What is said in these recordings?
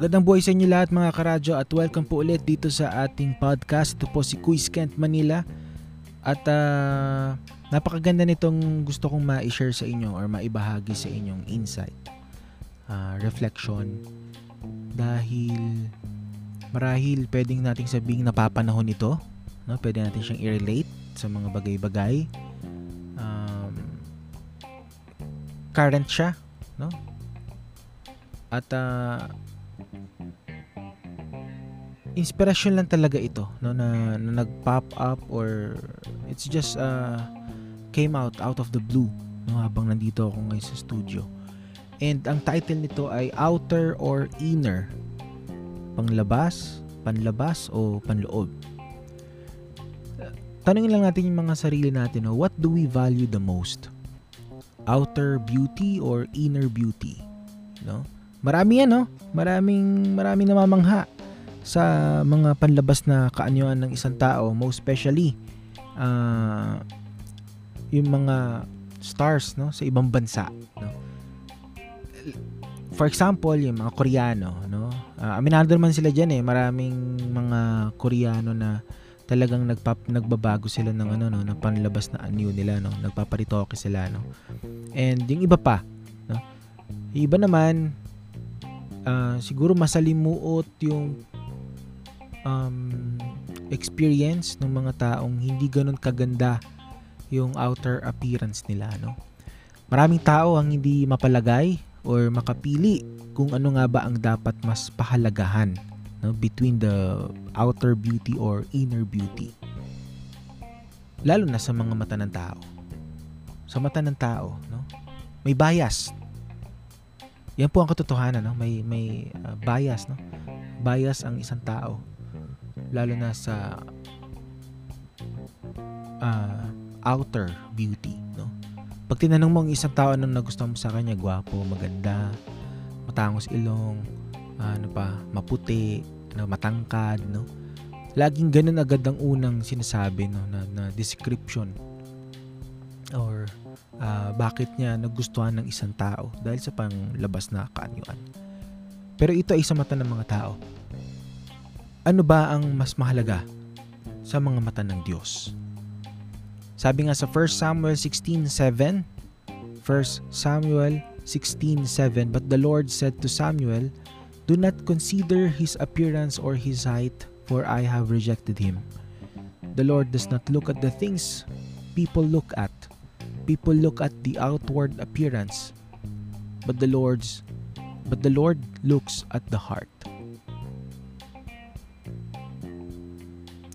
Magandang buhay sa inyo lahat mga karadyo at welcome po ulit dito sa ating podcast. Ito po si Quiz Kent Manila at uh, napakaganda nitong gusto kong ma-share sa inyo or maibahagi sa inyong insight, uh, reflection dahil marahil pwedeng nating sabing napapanahon ito no? pwede natin siyang i-relate sa mga bagay-bagay um, current siya no at uh, inspiration lang talaga ito no na, na nag-pop up or it's just uh, came out out of the blue no habang nandito ako ngayon sa studio. And ang title nito ay outer or inner panglabas panlabas o panloob. Tanungin lang natin yung mga sarili natin no what do we value the most? Outer beauty or inner beauty no? Marami yan, no? Maraming, maraming namamangha sa mga panlabas na kaanyuan ng isang tao, most especially uh, yung mga stars no sa ibang bansa no. For example yung mga Koreano no. Uh, aminado naman sila diyan eh. Maraming mga Koreano na talagang nagpap nagbabago sila ng ano no ng panlabas na anyo nila no. Nagpaparitoke sila no. And yung iba pa no. Yung iba naman uh, siguro masalimuot yung um, experience ng mga taong hindi ganun kaganda yung outer appearance nila no? Maraming tao ang hindi mapalagay or makapili kung ano nga ba ang dapat mas pahalagahan no? Between the outer beauty or inner beauty. Lalo na sa mga mata ng tao. Sa mata ng tao no? May bias. Yan po ang katotohanan, no? May may uh, bias, no? Bias ang isang tao lalo na sa uh, outer beauty, no? Pag tinanong mo ang isang tao anong nagustuhan mo sa kanya, gwapo, maganda, matangos ilong, uh, ano pa, maputi, ano, matangkad, no? Laging ganun agad ang unang sinasabi, no, na, na description or uh, bakit niya nagustuhan ng isang tao dahil sa panglabas na kaanyuan. Pero ito ay sa mata ng mga tao. Ano ba ang mas mahalaga sa mga mata ng Diyos? Sabi nga sa 1 Samuel 16:7, 1 Samuel 16:7, but the Lord said to Samuel, Do not consider his appearance or his height, for I have rejected him. The Lord does not look at the things people look at, people look at the outward appearance, but the Lord's but the Lord looks at the heart.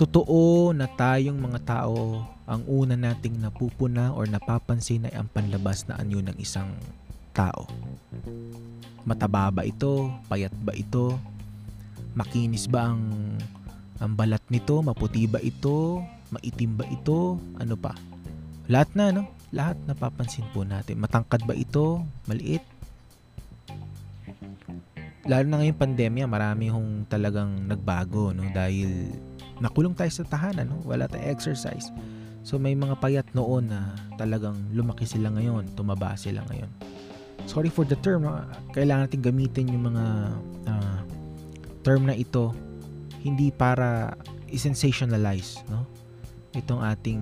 Totoo na tayong mga tao ang una nating napupuna or napapansin ay ang panlabas na anyo ng isang tao. Mataba ba ito? Payat ba ito? Makinis ba ang ang balat nito? Maputi ba ito? Maitim ba ito? Ano pa? Lahat na, no? lahat napapansin po natin. Matangkad ba ito? Maliit? Lalo na ngayong pandemya, marami hong talagang nagbago no dahil nakulong tayo sa tahanan, no? Wala tayong exercise. So may mga payat noon na talagang lumaki sila ngayon, tumaba sila ngayon. Sorry for the term, no? kailangan natin gamitin yung mga uh, term na ito hindi para i-sensationalize, no? Itong ating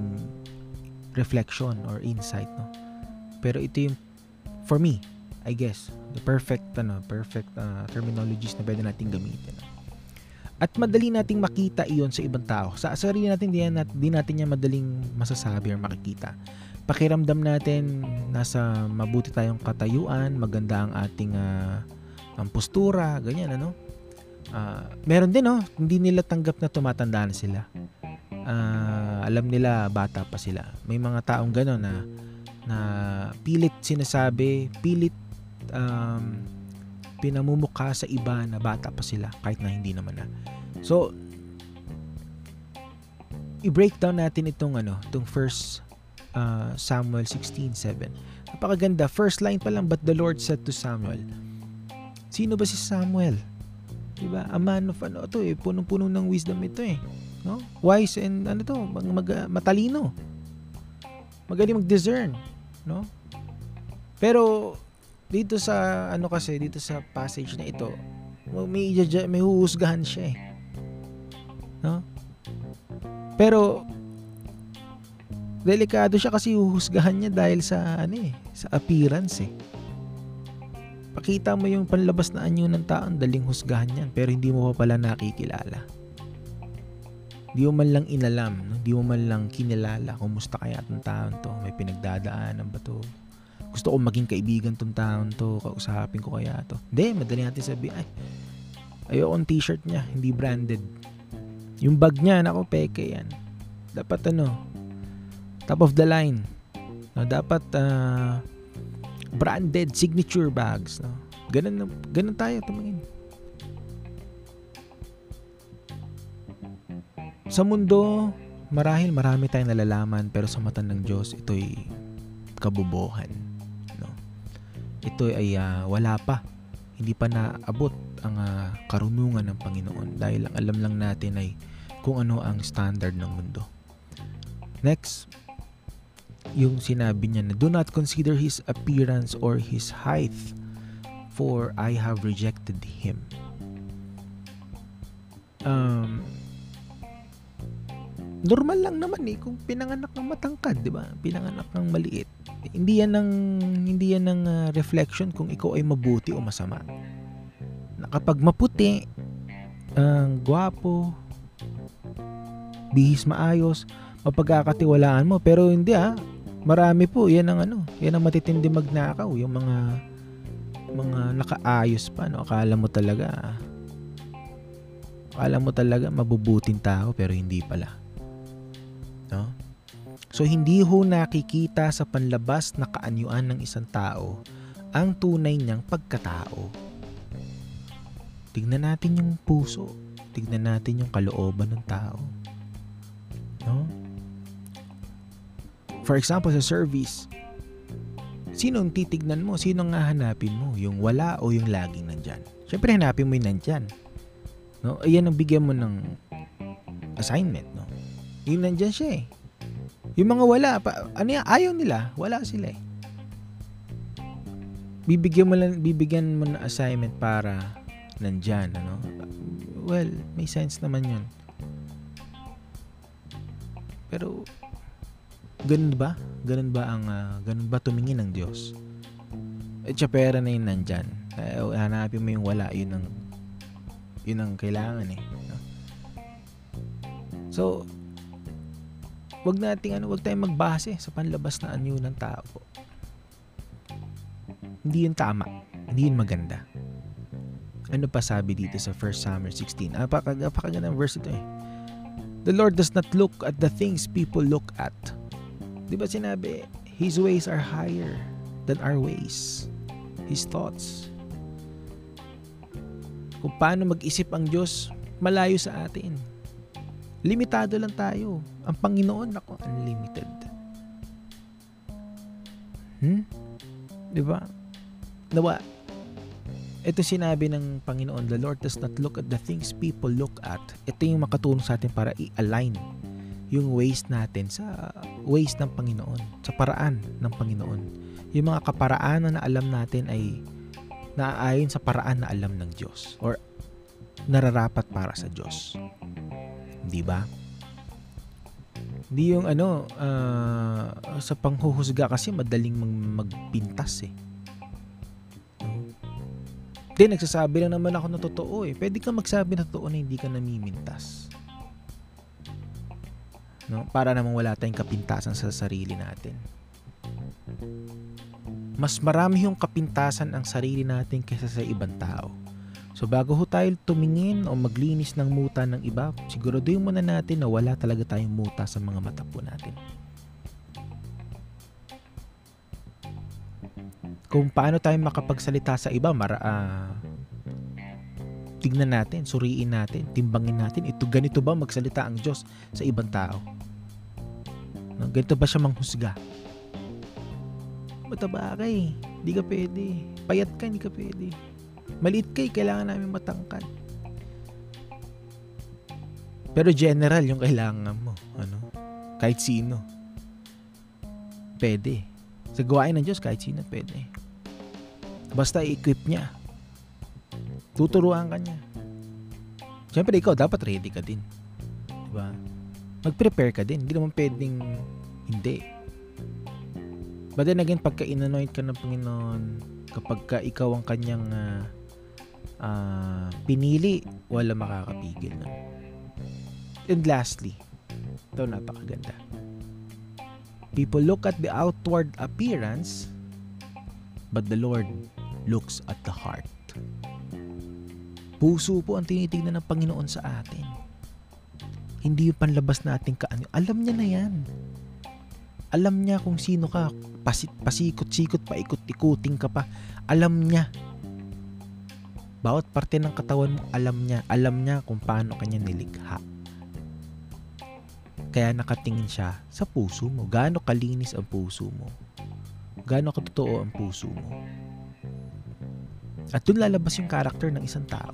reflection or insight no pero ito yung for me I guess the perfect ano perfect uh, terminologies na pwede nating gamitin no? At madali nating makita iyon sa ibang tao. Sa sarili natin di, nat, di natin yan madaling masasabi or makikita. Pakiramdam natin nasa mabuti tayong katayuan maganda ang ating uh, ang postura ganyan ano? Uh, meron din no? Hindi nila tanggap na tumatanda na sila. Uh, alam nila bata pa sila. May mga taong gano'n na na pilit sinasabi, pilit um, pinamumukha sa iba na bata pa sila kahit na hindi naman na. So i-breakdown natin itong ano, itong first uh, Samuel 16:7. Napakaganda. First line pa lang, but the Lord said to Samuel. Sino ba si Samuel? 'Di ba? A man of ano to eh, punong-puno ng wisdom ito eh no? Wise and ano to, mag, mag, matalino. Magaling mag-discern, no? Pero dito sa ano kasi dito sa passage na ito, May, may huhusgahan siya eh. No? Pero, delikado siya kasi huhusgahan niya dahil sa, ano eh, sa appearance eh. Pakita mo yung panlabas na anyo ng taon, daling husgahan yan, pero hindi mo pa pala nakikilala. Di mo man lang inalam, no? di mo man lang kinilala kumusta kaya itong taon to, may pinagdadaanan ba to, gusto ko maging kaibigan tong taon to, kausapin ko kaya to. Hindi, madali natin sabi, ay, ayoko t-shirt niya, hindi branded. Yung bag niya, nako, peke yan. Dapat ano, top of the line. No, dapat, uh, branded signature bags. No? Ganun, ganun tayo tumingin. Sa mundo, marahil marami tayong nalalaman pero sa mata ng Diyos, ito'y kabubuhan. No? Ito ay uh, wala pa. Hindi pa naabot ang uh, karunungan ng Panginoon dahil ang alam lang natin ay kung ano ang standard ng mundo. Next, yung sinabi niya na do not consider his appearance or his height for I have rejected him. Um, normal lang naman eh kung pinanganak ng matangkad, 'di ba? Pinanganak ng maliit. Hindi yan ng hindi yan ng uh, reflection kung ikaw ay mabuti o masama. Kapag maputi, ang uh, gwapo, bihis maayos, mapagkakatiwalaan mo pero hindi ah Marami po, yan ang ano, yan ang matitindi magnakaw, yung mga mga nakaayos pa, no? Akala mo talaga, akala mo talaga mabubuting tao pero hindi pala. No? So hindi ho nakikita sa panlabas na kaanyuan ng isang tao ang tunay niyang pagkatao. Tignan natin yung puso, tignan natin yung kalooban ng tao. No? For example, sa service, sino ang titignan mo? Sino ang hahanapin mo? Yung wala o yung laging nandyan? Siyempre, hanapin mo yung nandyan. No? Ayan ang bigyan mo ng assignment. No? Yung nandyan siya eh. Yung mga wala, pa, ano yan, ayaw nila. Wala sila eh. Bibigyan mo lang, bibigyan mo ng assignment para nandyan, ano? Well, may sense naman yun. Pero, Ganun ba? Ganun ba ang uh, ganun ba tumingin ng Diyos? At siya pera na yun nandyan. Eh, hanapin mo yung wala, yun ang yun ang kailangan eh. No? So, wag nating ano, wag tayong magbase sa panlabas na anyo ng tao. Hindi yun tama. Hindi yun maganda. Ano pa sabi dito sa 1 Samuel 16? Apaka, apakaganda ng verse ito eh. The Lord does not look at the things people look at 'Di ba sinabi, His ways are higher than our ways. His thoughts. Kung paano mag-isip ang Diyos, malayo sa atin. Limitado lang tayo. Ang Panginoon, ako, unlimited. Hmm? Di ba? Nawa, ito sinabi ng Panginoon, the Lord does not look at the things people look at. Ito yung makatulong sa atin para i-align yung ways natin sa ways ng Panginoon, sa paraan ng Panginoon. Yung mga kaparaanan na alam natin ay naaayon sa paraan na alam ng Diyos or nararapat para sa Diyos. Di ba? Hindi yung ano, uh, sa panghuhusga kasi madaling mag- magpintas eh. Hindi, nagsasabi lang naman ako na totoo eh. Pwede kang magsabi na totoo na hindi ka namimintas no? Para namang wala tayong kapintasan sa sarili natin. Mas marami yung kapintasan ang sarili natin kaysa sa ibang tao. So bago ho tayo tumingin o maglinis ng muta ng iba, siguraduhin muna natin na wala talaga tayong muta sa mga mata po natin. Kung paano tayo makapagsalita sa iba, mara, uh, tignan natin, suriin natin, timbangin natin, ito ganito ba magsalita ang Diyos sa ibang tao? No, ganito ba siya manghusga? Mataba ka eh. Hindi ka pwede. Payat ka, hindi ka pwede. Maliit ka eh, kailangan namin matangkad. Pero general yung kailangan mo. Ano? Kahit sino. Pwede. Sa gawain ng Diyos, kahit sino pwede. Basta i-equip niya. Tuturuan ka niya. Siyempre, ikaw, dapat ready ka din. Diba? Mag-prepare ka din. Hindi naman pwedeng hindi. But then again, pagka inanoint ka ng Panginoon, kapag ka ikaw ang kanyang uh, uh, pinili, wala makakapigil nun. And lastly, ito napakaganda. People look at the outward appearance, but the Lord looks at the heart. Puso po ang tinitignan ng Panginoon sa atin. Hindi yung panlabas natin kaano. Alam niya na yan. Alam niya kung sino ka. Pasit, pasikot-sikot, paikot-ikuting ka pa. Alam niya. Bawat parte ng katawan mo, alam niya. Alam niya kung paano kanya nilikha. Kaya nakatingin siya sa puso mo. Gaano kalinis ang puso mo. Gaano katotoo ang puso mo. At dun lalabas yung karakter ng isang tao.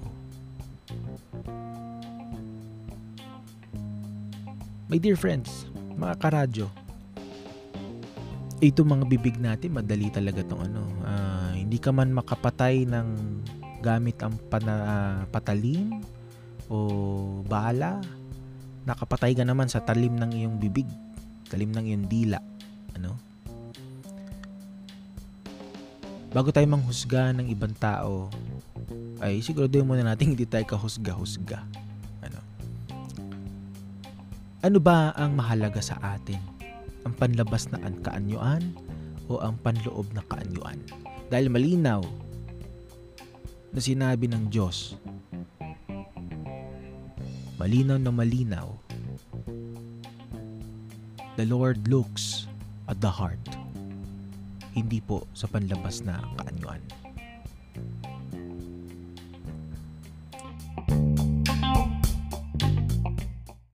My dear friends, mga karadyo, ito mga bibig natin, madali talaga tong ano. Uh, hindi ka man makapatay ng gamit ang pana, uh, patalim o bala, nakapatay ka naman sa talim ng iyong bibig, talim ng iyong dila. Ano? bago tayo manghusga ng ibang tao, ay siguraduhin muna natin hindi tayo kahusga-husga. Ano? Ano ba ang mahalaga sa atin? Ang panlabas na kaanyuan o ang panloob na kaanyuan? Dahil malinaw na sinabi ng Diyos, malinaw na malinaw, the Lord looks at the heart hindi po sa panlabas na kaanyuan.